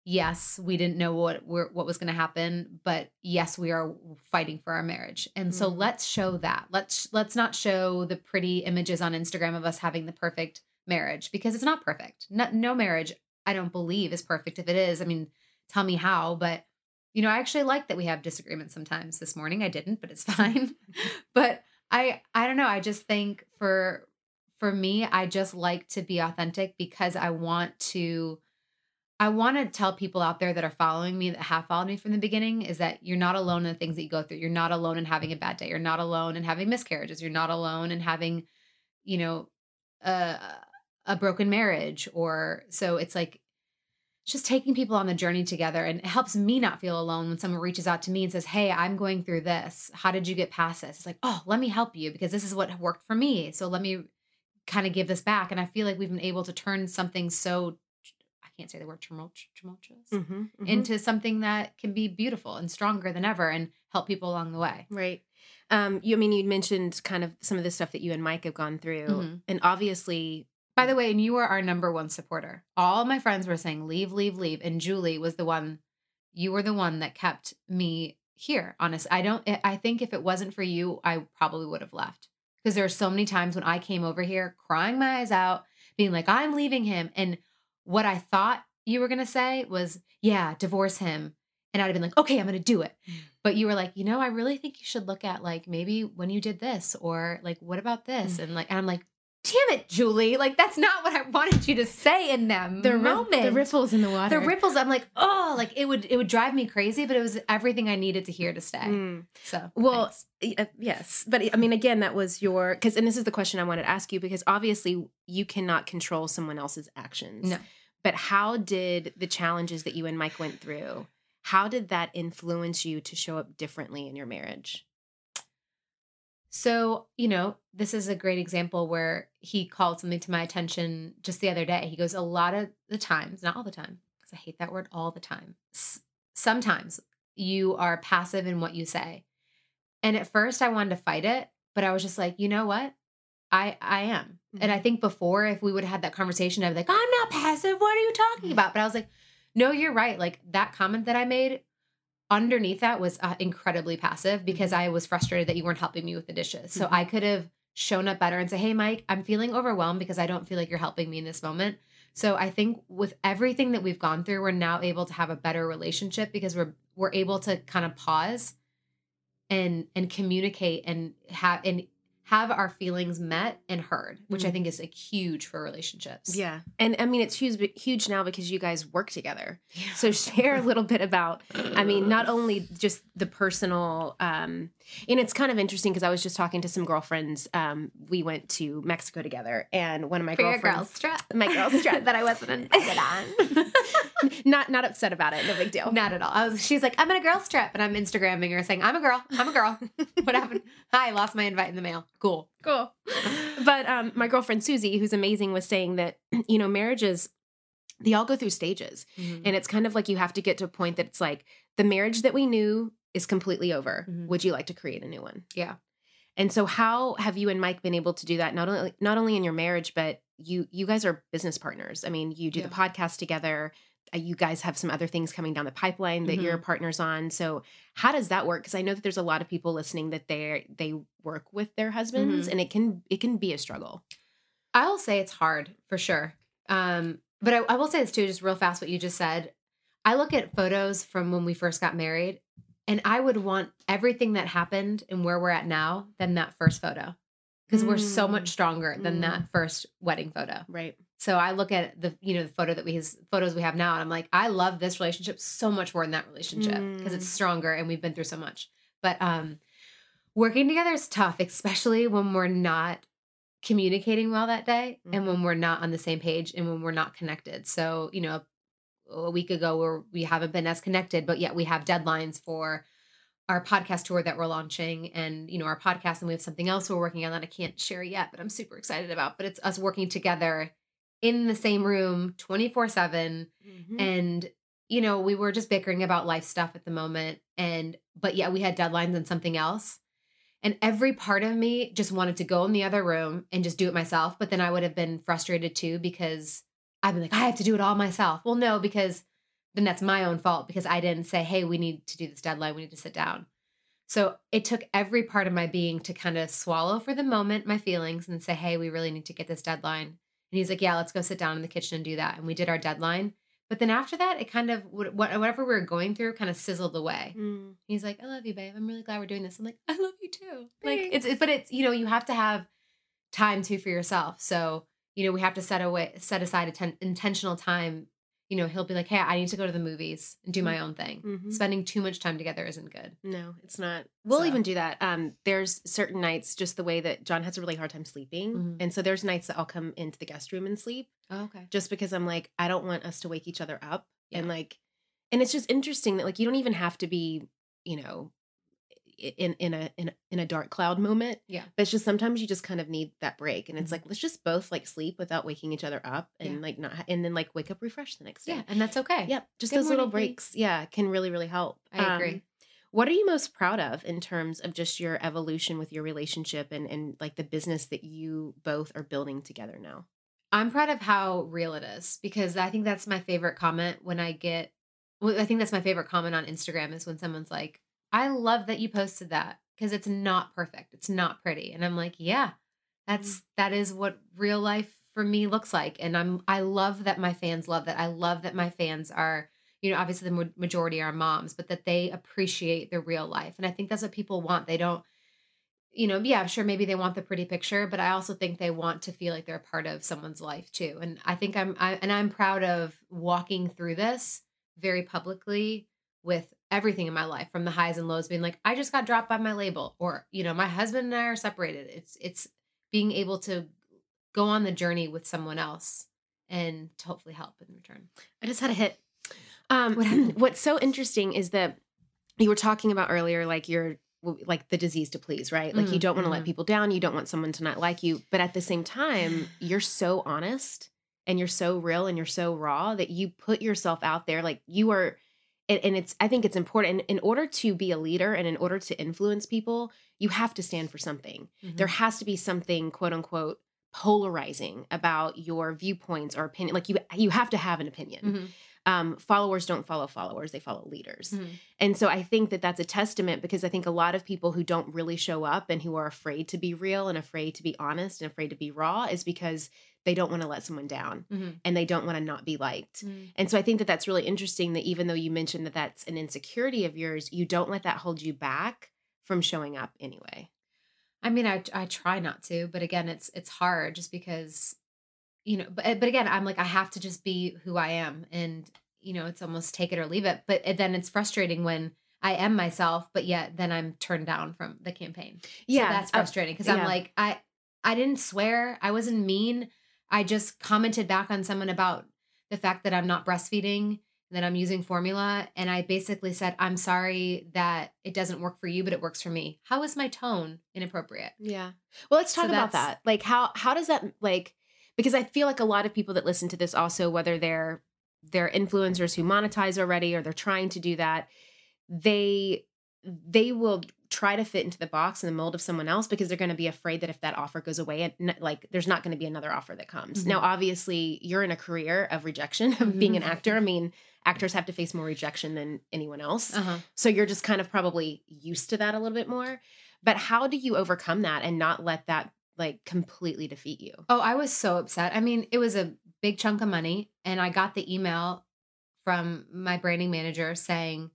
Yes we didn't know what we're, what was going to happen but yes we are fighting for our marriage. And so Mhm. let's show that. Let's let's not show the pretty images on instagram of us having the perfect marriage because it's not perfect. No, no marriage i don't believe is perfect. If it is i mean tell me how but you know i actually like that we have disagreements sometimes. This morning i didn't but it's fine. But i i don't know. I just think for for me i just like to be authentic because i want to i want to tell people out there that are following me that have followed me from the beginning is that you're not alone in the things that you go through. You're not alone in having a bad day. You're not alone in having miscarriages. You're not alone in having you know a a broken marriage or so it's like just taking people on the journey together and it helps me not feel alone when someone reaches out to me and says hey i'm going through this how did you get past this it's like oh let me help you because this is what worked for me so let me kind of give this back and i feel like we've been able to turn something so i can't say the word tumult- tumultuous Mhm, mhm. into something that can be beautiful and stronger than ever and help people along the way Right. Um, you I mean you mentioned kind of some of the stuff that you and Mike have gone through. Mhm. And obviously By the way, and you were our number one supporter. All my friends were saying, leave, leave, leave. And Julie was the one, you were the one that kept me here. Honest. I don't, I think if it wasn't for you, I probably would have left. Because there are so many times when I came over here crying my eyes out, being like, I'm leaving him. And what I thought you were going to say was, yeah, divorce him. And I'd have been like, okay, I'm going to do it. Mm. But you were like, you know, I really think you should look at like maybe when you did this or like, what about this? Mm. And like, and I'm like, damn it, Julie. Like, that's not what I wanted you to say in them. the moment. the ripples in the water. The ripples, I'm like, oh, like it would, it would drive me crazy, but it was everything I needed to hear to stay. Mm. So, Well, uh, yes but i mean again that was your because and this is the question i wanted to ask you because obviously you cannot control someone else's actions No. but how did the challenges that you and mike went through how did that influence you to show up differently in your marriage So, you know, this is a great example where he called something to my attention just the other day. He goes, A lot of the times, not all the time, because I hate that word all the time. S- sometimes you are passive in what you say. And at first I wanted to fight it, but I was just like, you know what? I I am. And I think before, if we would have had that conversation, I'd be like, I'm not passive. What are you talking Mhm. about? But I was like, no, you're right. Like that comment that I made underneath that was uh, incredibly passive because Mm-hmm. I was frustrated that you weren't helping me with the dishes. So Mhm. I could have shown up better and say, "Hey, Mike, I'm feeling overwhelmed because I don't feel like you're helping me in this moment." So I think with everything that we've gone through, we're now able to have a better relationship because we're we're able to kind of pause and and communicate and have and have our feelings met and heard, which I Mhm. think is like huge for relationships. Yeah. And I mean, it's huge, huge now because you guys work together. Yeah. So share a little bit about, I mean, not only just the personal, um, and it's kind of interesting because I was just talking to some girlfriends. Um, we went to Mexico together, and one of my for girlfriends, girls strut. my girls strut that I wasn't invited on. not not upset about it. No big deal. Not at all. I was, she's like, I'm in a girl's trip, and I'm Instagramming her saying, I'm a girl. I'm a girl. what happened? Hi, I lost my invite in the mail. Cool. cool. But um, my girlfriend Susie, who's amazing, was saying that you know marriages, they all go through stages, And and it's kind of like you have to get to a point that it's like the marriage that we knew is completely over. Mhm. Would you like to create a new one? Yeah. And so, how have you and Mike been able to do that? Not only not only in your marriage, but you you guys are business partners. I mean, you do Yeah. the podcast together. Uh, you guys have some other things coming down the pipeline that you're Mm-hmm. partners on. So, how does that work? Because I know that there's a lot of people listening that they they work with their husbands, Mhm. and it can it can be a struggle. I'll say it's hard for sure. Um, but I, I will say this too, just real fast, what you just said. I look at photos from when we first got married, and I would want everything that happened and where we're at now than that first photo. Because we're so Mm. much stronger than Mm. that first wedding photo. Right. So I look at the you know the photo that we his photos we have now, and I'm like, I love this relationship so much more than that relationship because it's Mm. stronger and we've been through so much. But um, working together is tough, especially when we're not communicating well that day and when we're not on the same page and when we're not connected. So you know, a week ago where we haven't been as connected, but yet we have deadlines for our podcast tour that we're launching and you know our podcast and we have something else we're working on that I can't share yet but I'm super excited about but it's us working together in the same room 24/7 Mm-hmm. and you know we were just bickering about life stuff at the moment and but yeah we had deadlines and something else and every part of me just wanted to go in the other room and just do it myself but then I would have been frustrated too because I'd be like I have to do it all myself well no because then that's my own fault because I didn't say, hey, we need to do this deadline. We need to sit down. So it took every part of my being to kind of swallow for the moment my feelings and say, hey, we really need to get this deadline. And he's like, yeah, let's go sit down in the kitchen and do that. And we did our deadline. But then after that, it kind of, wh- whatever we were going through kind of sizzled away. Mm. He's like, I love you, babe. I'm really glad we're doing this. I'm like, I love you too. Like it's, it's, but it's, you know, you have to have time too for yourself. So, you know, we have to set away, set aside a ten- intentional time. You know, he'll be like, hey, I need to go to the movies and do my own thing. Mhm. Spending too much time together isn't good. No, it's not. We'll So- even do that. Um, there's certain nights, just the way that John has a really hard time sleeping, Mhm. and so there's nights that I'll come into the guest room and sleep, Oh, okay. just because I'm like, I don't want us to wake each other up, and like, and it's just interesting that like you don't even have to be, you know, in in a in a, in a dark cloud moment. Yeah. but it's just sometimes you just kind of need that break, and it's Mhm. like let's just both like sleep without waking each other up, and Yeah. like not, and then like wake up refreshed the next day. Yeah, and that's okay. Yep, just Good those little morning, breaks, yeah, can really really help. I agree. Um, what are you most proud of in terms of just your evolution with your relationship and and like the business that you both are building together now? I'm proud of how real it is because I think that's my favorite comment when I get. Well, I think that's my favorite comment on Instagram is when someone's like, "I love that you posted that because it's not perfect, it's not pretty," and I'm like, "Yeah, mm-hmm. that's that is what real life for me looks like," and I'm I love that my fans love that. I love that my fans are, you know, obviously the majority are moms, but that they appreciate the real life, and I think that's what people want. They don't you know, yeah, I'm sure maybe they want the pretty picture, but I also think they want to feel like they're a part of someone's life too. And I think I'm, I, and I'm proud of walking through this very publicly with everything in my life, from the highs and lows, being like, I just got dropped by my label, or you know, my husband and I are separated. It's, it's being able to go on the journey with someone else and to hopefully help in return. I just had a hit. Um, What what's so interesting is that you were talking about earlier, like you're like the disease to please, right? Like you Mm, don't want to let mhm. people down, you don't want someone to not like you, but at the same time, you're so honest and you're so real and you're so raw that you put yourself out there, like you are. And and it's, I think it's important in order to be a leader and in order to influence people, you have to stand for something. there has to be something quote unquote polarizing about your viewpoints or opinion like you you have to have an opinion Mhm. um, followers don't follow followers; they follow leaders. Mhm. And so I think that that's a testament because I think a lot of people who don't really show up and who are afraid to be real and afraid to be honest and afraid to be raw is because they don't want to let someone down Mhm. and they don't want to not be liked. Mhm. And so I think that that's really interesting that even though you mentioned that that's an insecurity of yours, you don't let that hold you back from showing up anyway. I mean, I I try not to, but again, it's it's hard just because, you know. But but again, I'm like I have to just be who I am, and you know, it's almost take it or leave it. But then it's frustrating when I am myself, but yet then I'm turned down from the campaign. so that's uh, frustrating because yeah. I'm like I I didn't swear, I wasn't mean. I just commented back on someone about the fact that I'm not breastfeeding that I'm using formula. And I basically said, I'm sorry that it doesn't work for you, but it works for me. How is my tone inappropriate? Yeah. Well, let's So talk about that. Like how how does that like because I feel like a lot of people that listen to this also whether they're they're influencers who monetize already or they're trying to do that, they they will try to fit into the box and the mold of someone else because they're going to be afraid that if that offer goes away and like there's not going to be another offer that comes. Mhm. Now obviously you're in a career of rejection of being an actor. I mean, actors have to face more rejection than anyone else. Uh-huh. So you're just kind of probably used to that a little bit more. But how do you overcome that and not let that like completely defeat you? Oh, I was so upset. I mean, it was a big chunk of money. And I got the email from my branding manager saying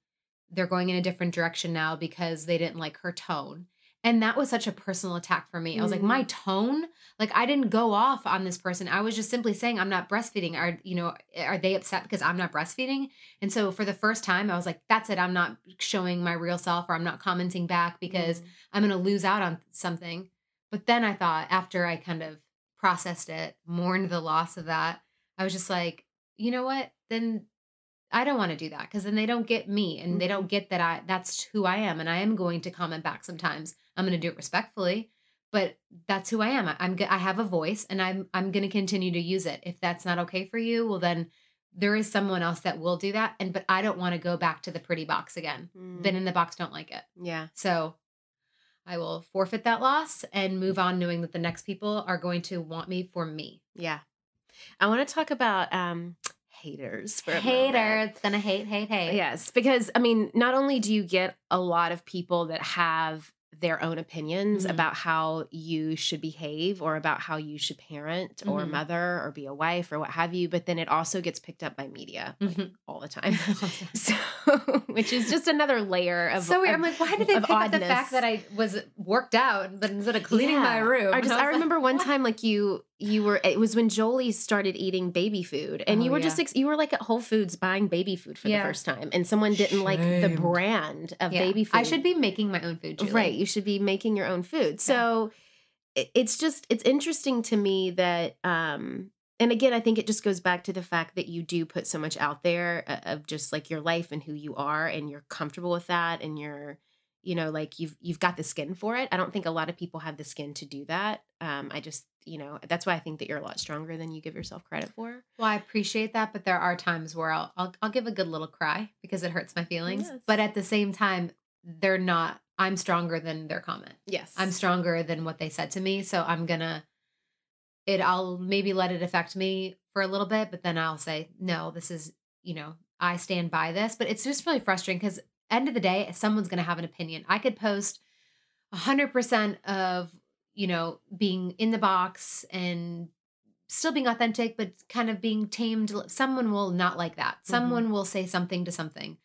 they're going in a different direction now because they didn't like her tone. And that was such a personal attack for me. I was like, my tone? Like I didn't go off on this person. I was just simply saying I'm not breastfeeding. Are you know, are they upset because I'm not breastfeeding? And so for the first time, I was like, that's it. I'm not showing my real self or I'm not commenting back because Mm. I'm going to lose out on something. But then I thought, after I kind of processed it, mourned the loss of that, I was just like, you know what? Then I don't want to do that because then they don't get me and they don't get that I that's who I am and I am going to comment back sometimes. I'm going to do it respectfully, but that's who I am. I- I'm go- I have a voice and I'm I'm going to continue to use it. If that's not okay for you, well then there is someone else that will do that and but I don't want to go back to the pretty box again. Mm. Been in the box, don't like it. yeah. So I will forfeit that loss and move on knowing that the next people are going to want me for me. Yeah. I want to talk about um haters for. Haters gonna hate, hate, hate. Yes, because I mean, not only do you get a lot of people that have their own opinions Mhm. about how you should behave or about how you should parent or Mhm. mother or be a wife or what have you, but then it also gets picked up by media like, Mhm. all the time. so, which is just another layer of so weird. of- I'm like, why did they pick up the fact that I was worked out, but instead of cleaning my room? Or just, And I was like, remember one what? time, like you, you were. It was when Jolie started eating baby food, and Oh, you were just, ex- you were like at Whole Foods buying baby food for Yeah. the first time, and someone didn't like the brand of Yeah. baby food. I should be making my own food, Julie. right. You should be making your own food. So it- it's just, it's interesting to me that, um, and again, I think it just goes back to the fact that you do put so much out there uh, of just like your life and who you are, and you're comfortable with that, and you're you know like you've you've got the skin for it i don't think a lot of people have the skin to do that um i just you know that's why i think that you're a lot stronger than you give yourself credit for Well, I appreciate that, but there are times where I'll I'll, I'll give a good little cry because it hurts my feelings. Yes. But at the same time, they're not. I'm stronger than their comment. yes I'm stronger than what they said to me. So I'm gonna it I'll maybe let it affect me for a little bit, but then I'll say, no, this is, you know, I stand by this. But it's just really frustrating because end of the day, someone's gonna have an opinion. I could post hundred percent of, you know, being in the box and still being authentic, but kind of being tamed. Someone will not like that. Someone will say something to something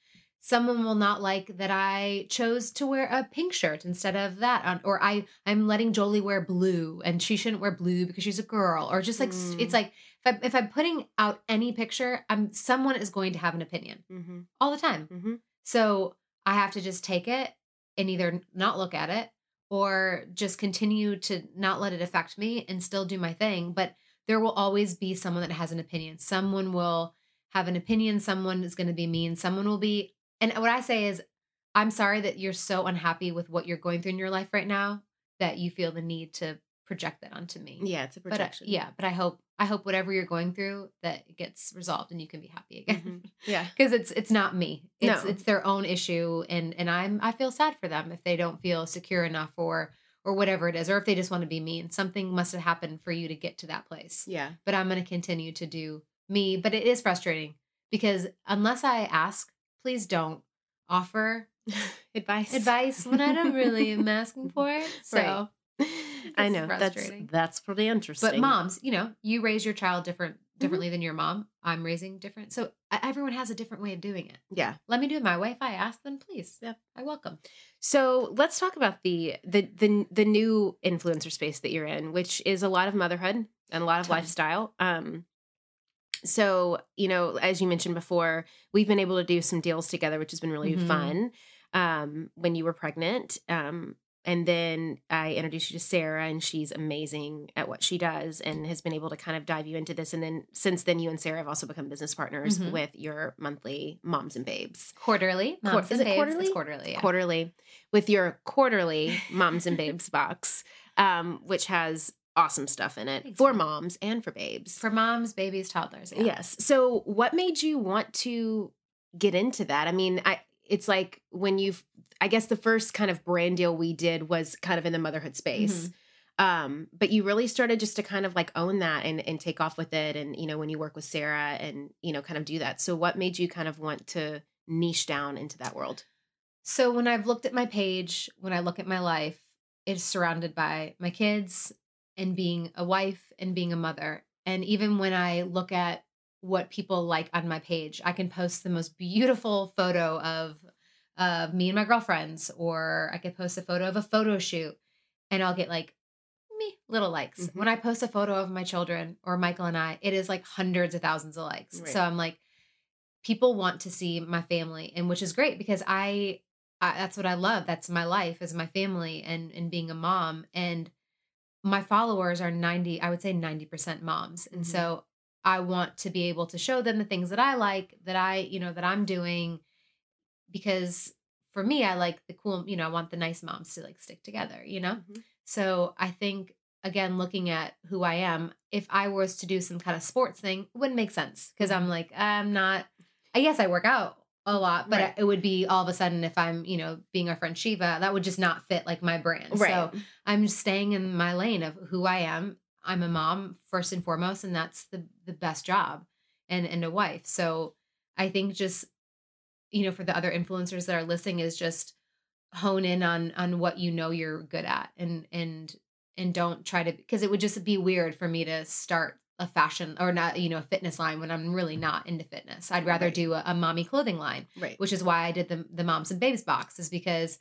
someone will not like that I chose to wear a pink shirt instead of that on, or I I'm letting Jolie wear blue and she shouldn't wear blue because she's a girl or just like Mm. it's like if I if I'm putting out any picture I'm someone is going to have an opinion mm-hmm. all the time Mm-hmm. so I have to just take it and either not look at it or just continue to not let it affect me and still do my thing. But there will always be someone that has an opinion. Someone will have an opinion. Someone is going to be mean. Someone will be. And what I say is, I'm sorry that you're so unhappy with what you're going through in your life right now that you feel the need to project that onto me. yeah it's a But uh, projection yeah, but I hope I hope whatever you're going through that it gets resolved and you can be happy again Mhm. yeah because it's it's not me it's No. it's their own issue and and i'm i feel sad for them if they don't feel secure enough or or whatever it is or if they just want to be mean something must have happened for you to get to that place yeah but i'm going to continue to do me but it is frustrating because unless I ask, please don't offer advice. advice when I don't really am asking for it. So I know that's that's pretty interesting. But moms, you know, you raise your child different differently than your mom. I'm raising different. So everyone has a different way of doing it. yeah. Let me do it my way. If I ask, then please. Yep. I welcome. So let's talk about the the the the new influencer space that you're in, which is a lot of motherhood and a lot of Ton. lifestyle. Um, so you know, as you mentioned before, we've been able to do some deals together, which has been really Mhm. fun. Um, when you were pregnant, um, and then I introduced you to Sarah, and she's amazing at what she does, and has been able to kind of dive you into this. And then since then, you and Sarah have also become business partners Mhm. with your monthly Moms and Babes Quarterly. Quar- Moms is it babes. quarterly? It's quarterly. Yeah. quarterly with your quarterly moms and babes box um which has awesome stuff in it for moms and for babes For moms, babies, toddlers. Yeah. yes so what made you want to get into that i mean i it's like when you've i guess the first kind of brand deal we did was kind of in the motherhood space Mm-hmm. um but you really started just to kind of like own that and and take off with it and you know when you work with sarah and you know kind of do that so what made you kind of want to niche down into that world So when I've looked at my page, when I look at my life, it's surrounded by my kids and being a wife and being a mother. And even when I look at what people like on my page, I can post the most beautiful photo of of me and my girlfriends, or I could post a photo of a photo shoot, and I'll get like me little likes. Mhm. When I post a photo of my children or Michael and I, it is like hundreds of thousands of likes. Right. So I'm like, people want to see my family, and which is great because I I, that's what I love. That's my life is my family and and being a mom. And my followers are 90, I would say 90% moms. And Mhm. so I want to be able to show them the things that I like, that I, you know, that I'm doing because for me, I like the cool, you know, I want the nice moms to like stick together, you know? Mhm. So I think again, looking at who I am, if I was to do some kind of sports thing, it wouldn't make sense because I'm like, I'm not, I guess I work out a lot, but Right. it would be all of a sudden if I'm, you know, being our friend Shiva, that would just not fit like my brand. So I'm just staying in my lane of who I am. I'm a mom first and foremost, and that's the the best job, and and a wife. So I think just you know for the other influencers that are listening is just hone in on on what you know you're good at, and and and don't try to because it would just be weird for me to start a fashion or not you know a fitness line when I'm really not into fitness. I'd rather Right. do a, a mommy clothing line right which is why I did the the moms and babes box is because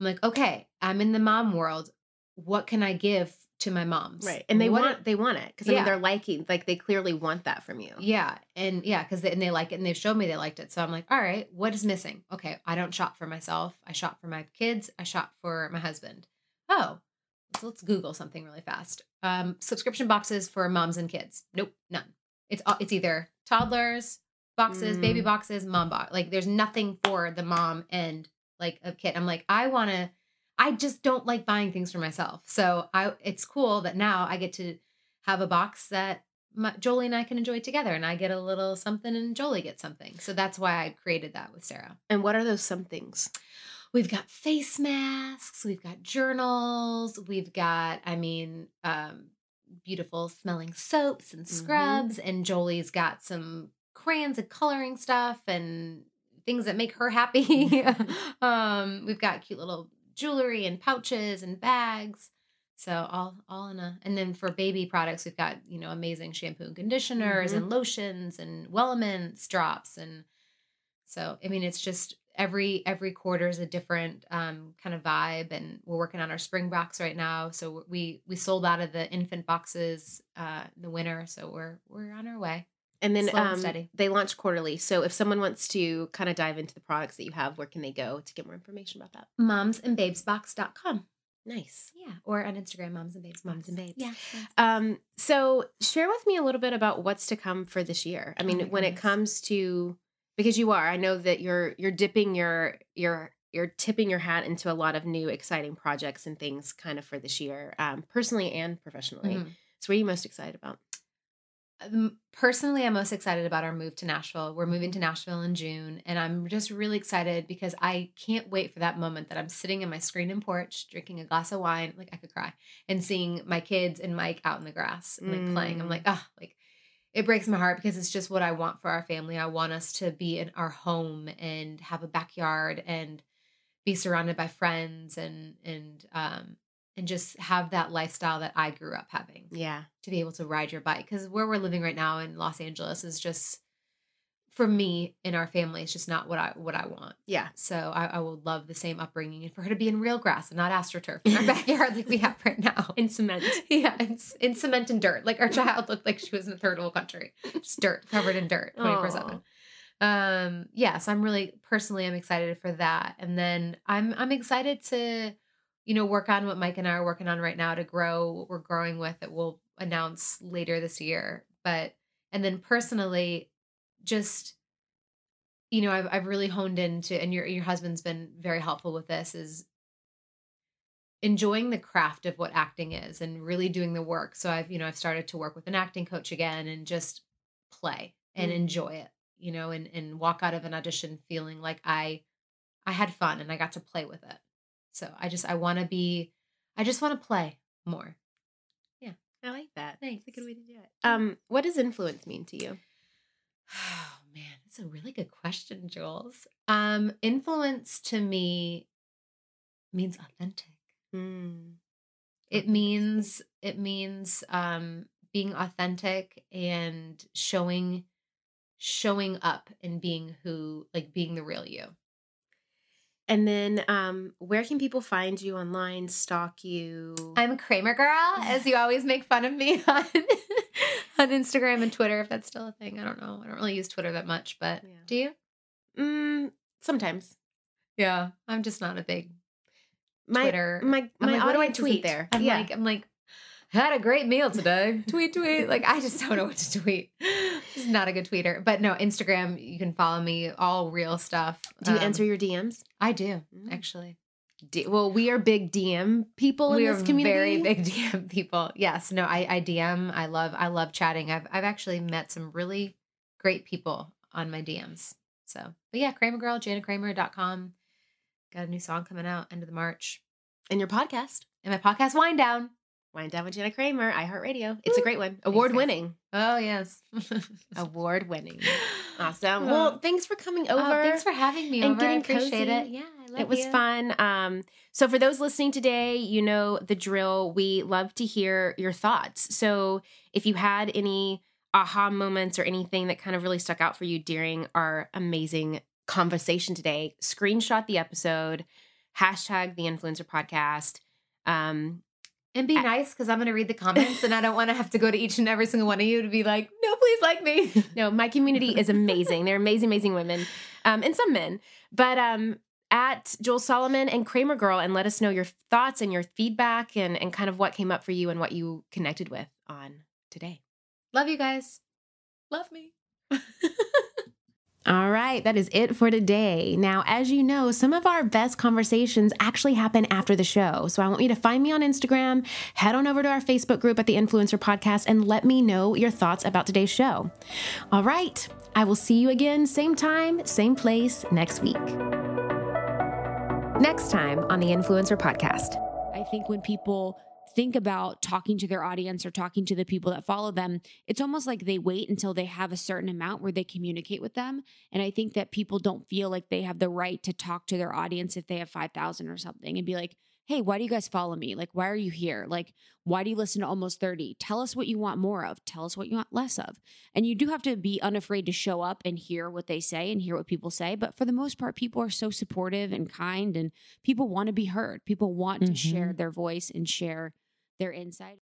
I'm like, okay, I'm in the mom world. What can I give to my moms? Right. And they What- want they want it because I mean they're liking like they clearly want that from you. Yeah, and yeah, because they, and they like it, and they've showed me they liked it. So I'm like, all right, what is missing? Okay, I don't shop for myself. I shop for my kids. I shop for my husband. Oh, let's, let's Google something really fast. Um, subscription boxes for moms and kids. Nope, none. It's all- it's either toddlers boxes, baby Mm. boxes, mom box. Like there's nothing for the mom and like a kid. I'm like, I want to. I just don't like buying things for myself. So I, it's cool that now I get to have a box that my, Jolie and I can enjoy together, and I get a little something, and Jolie gets something. So that's why I created that with Sarah. And what are those some things? We've got face masks, we've got journals, we've got, I mean, um, beautiful smelling soaps and Mhm. scrubs, and Jolie's got some crayons and coloring stuff and things that make her happy. um, we've got cute little jewelry and pouches and bags. So all all in a and then for baby products we've got, you know, amazing shampoo and conditioners Mhm. and lotions and Wellemin's drops and so I mean it's just every every quarter is a different um kind of vibe and we're working on our spring box right now. So we we sold out of the infant boxes uh the winter, so we're we're on our way. And then Slow and um, steady. they launch quarterly. So if someone wants to kind of dive into the products that you have, where can they go to get more information about that? Momsandbabesbox.com. Nice. Yeah, or on Instagram moms and babes. Moms and Babes. Yeah. Um, so share with me a little bit about what's to come for this year. I Oh mean, my when it comes to because you are, I know that you're you're dipping your your you're tipping your hat into a lot of new exciting projects and things kind of for this year, um, personally and professionally. Mhm. So what are you most excited about? Personally, I'm most excited about our move to Nashville. We're moving to Nashville in June, and I'm just really excited because I can't wait for that moment that I'm sitting in my screen and porch, drinking a glass of wine, like I could cry, and seeing my kids and Mike out in the grass and like playing. I'm Mm. like, oh, like it breaks my heart because it's just what I want for our family. I want us to be in our home and have a backyard and be surrounded by friends and and um and just have that lifestyle that I grew up having. Yeah. To be able to ride your bike cuz where we're living right now in Los Angeles is just for me in our family it's just not what I what I want. Yeah. So I, I would love the same upbringing and for her to be in real grass and not astroturf in our backyard like we have right now. In cement. Yeah, in, in cement and dirt. Like our child looked like she was in a third world country. Just dirt, covered in dirt, 24 7. Um, yeah, so I'm really personally I'm excited for that. And then I'm I'm excited to, you know, work on what Mike and I are working on right now to grow what we're growing with that we'll announce later this year. But and then personally, just you know, I've I've really honed into and your your husband's been very helpful with this is enjoying the craft of what acting is and really doing the work. So I've, you know, I've started to work with an acting coach again and just play and Mm. enjoy it, you know, and and walk out of an audition feeling like I I had fun and I got to play with it. So I just I want to be I just want to play more. Yeah, I like that. Thanks. That's a good way to do it. Um, what does influence mean to you? Oh man, that's a really good question, Juls. Um influence to me means authentic. Mm. it means it means um being authentic and showing showing up and being who like being the real you And then, um, where can people find you online? Stalk you? i'm a kramer girl as you always make fun of me on on instagram and twitter if that's still a thing i don't know i don't really use twitter that much but Yeah. do you mm, sometimes. yeah i'm just not a big My twitter my my like, what do I tweet there. i'm yeah. like i'm like had a great meal today. tweet, tweet. Like I just don't know what to tweet. Just not a good tweeter. But no, Instagram, you can follow me, all real stuff. do you Um, answer your DMs? I do, Mm. actually. D- well, we are big DM people we in this community. very big DM people. Yes. No, I, I DM. I love I love chatting. I've I've actually met some really great people on my DMs. So but yeah, Kramer Girl, JanaKramer.com. Got a new song coming out end of the March. And your podcast, And my podcast Wine Down. Wine Down with Jana Kramer, iHeartRadio. It's a great one. Award winning. Oh yes. Award winning. Awesome. Oh. Well, thanks for coming over. Oh, thanks for having me and over. getting I appreciate cozy. it. Yeah, I love it was you. fun. Um, so for those listening today, you know the drill. We love to hear your thoughts. So if you had any aha moments or anything that kind of really stuck out for you during our amazing conversation today, screenshot the episode, hashtag the influencer podcast. Um, And be I- nice because I'm going to read the comments and I don't want to have to go to each and every single one of you to be like, no, please like me. no, my community is amazing. They're amazing, amazing women, um, and some men. But um, at Juls Solomon and Kramer Girl, and let us know your thoughts and your feedback, and and kind of what came up for you and what you connected with on today. Love you guys. Love me. All right, that is it for today. Now, as you know, some of our best conversations actually happen after the show. So I want you to find me on Instagram, head on over to our Facebook group at the Influencer Podcast, and let me know your thoughts about today's show. All right, I will see you again, same time, same place next week. Next time on the Influencer Podcast. I think when people think about talking to their audience or talking to the people that follow them, it's almost like they wait until they have a certain amount where they communicate with them. And I think that people don't feel like they have the right to talk to their audience if they have 5,000 or something and be like, hey, why do you guys follow me? Like, why are you here? Like, why do you listen to almost 30? Tell us what you want more of. Tell us what you want less of. And you do have to be unafraid to show up and hear what they say and hear what people say. But for the most part, people are so supportive and kind and people want to be heard. People want to share mm-hmm. their voice and share their insight.